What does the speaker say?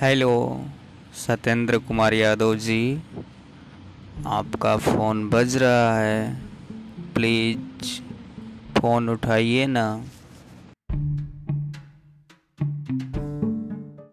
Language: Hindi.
हेलो सत्येंद्र कुमार यादव जी। आपका फ़ोन बज रहा है। प्लीज़ फ़ोन उठाइए ना।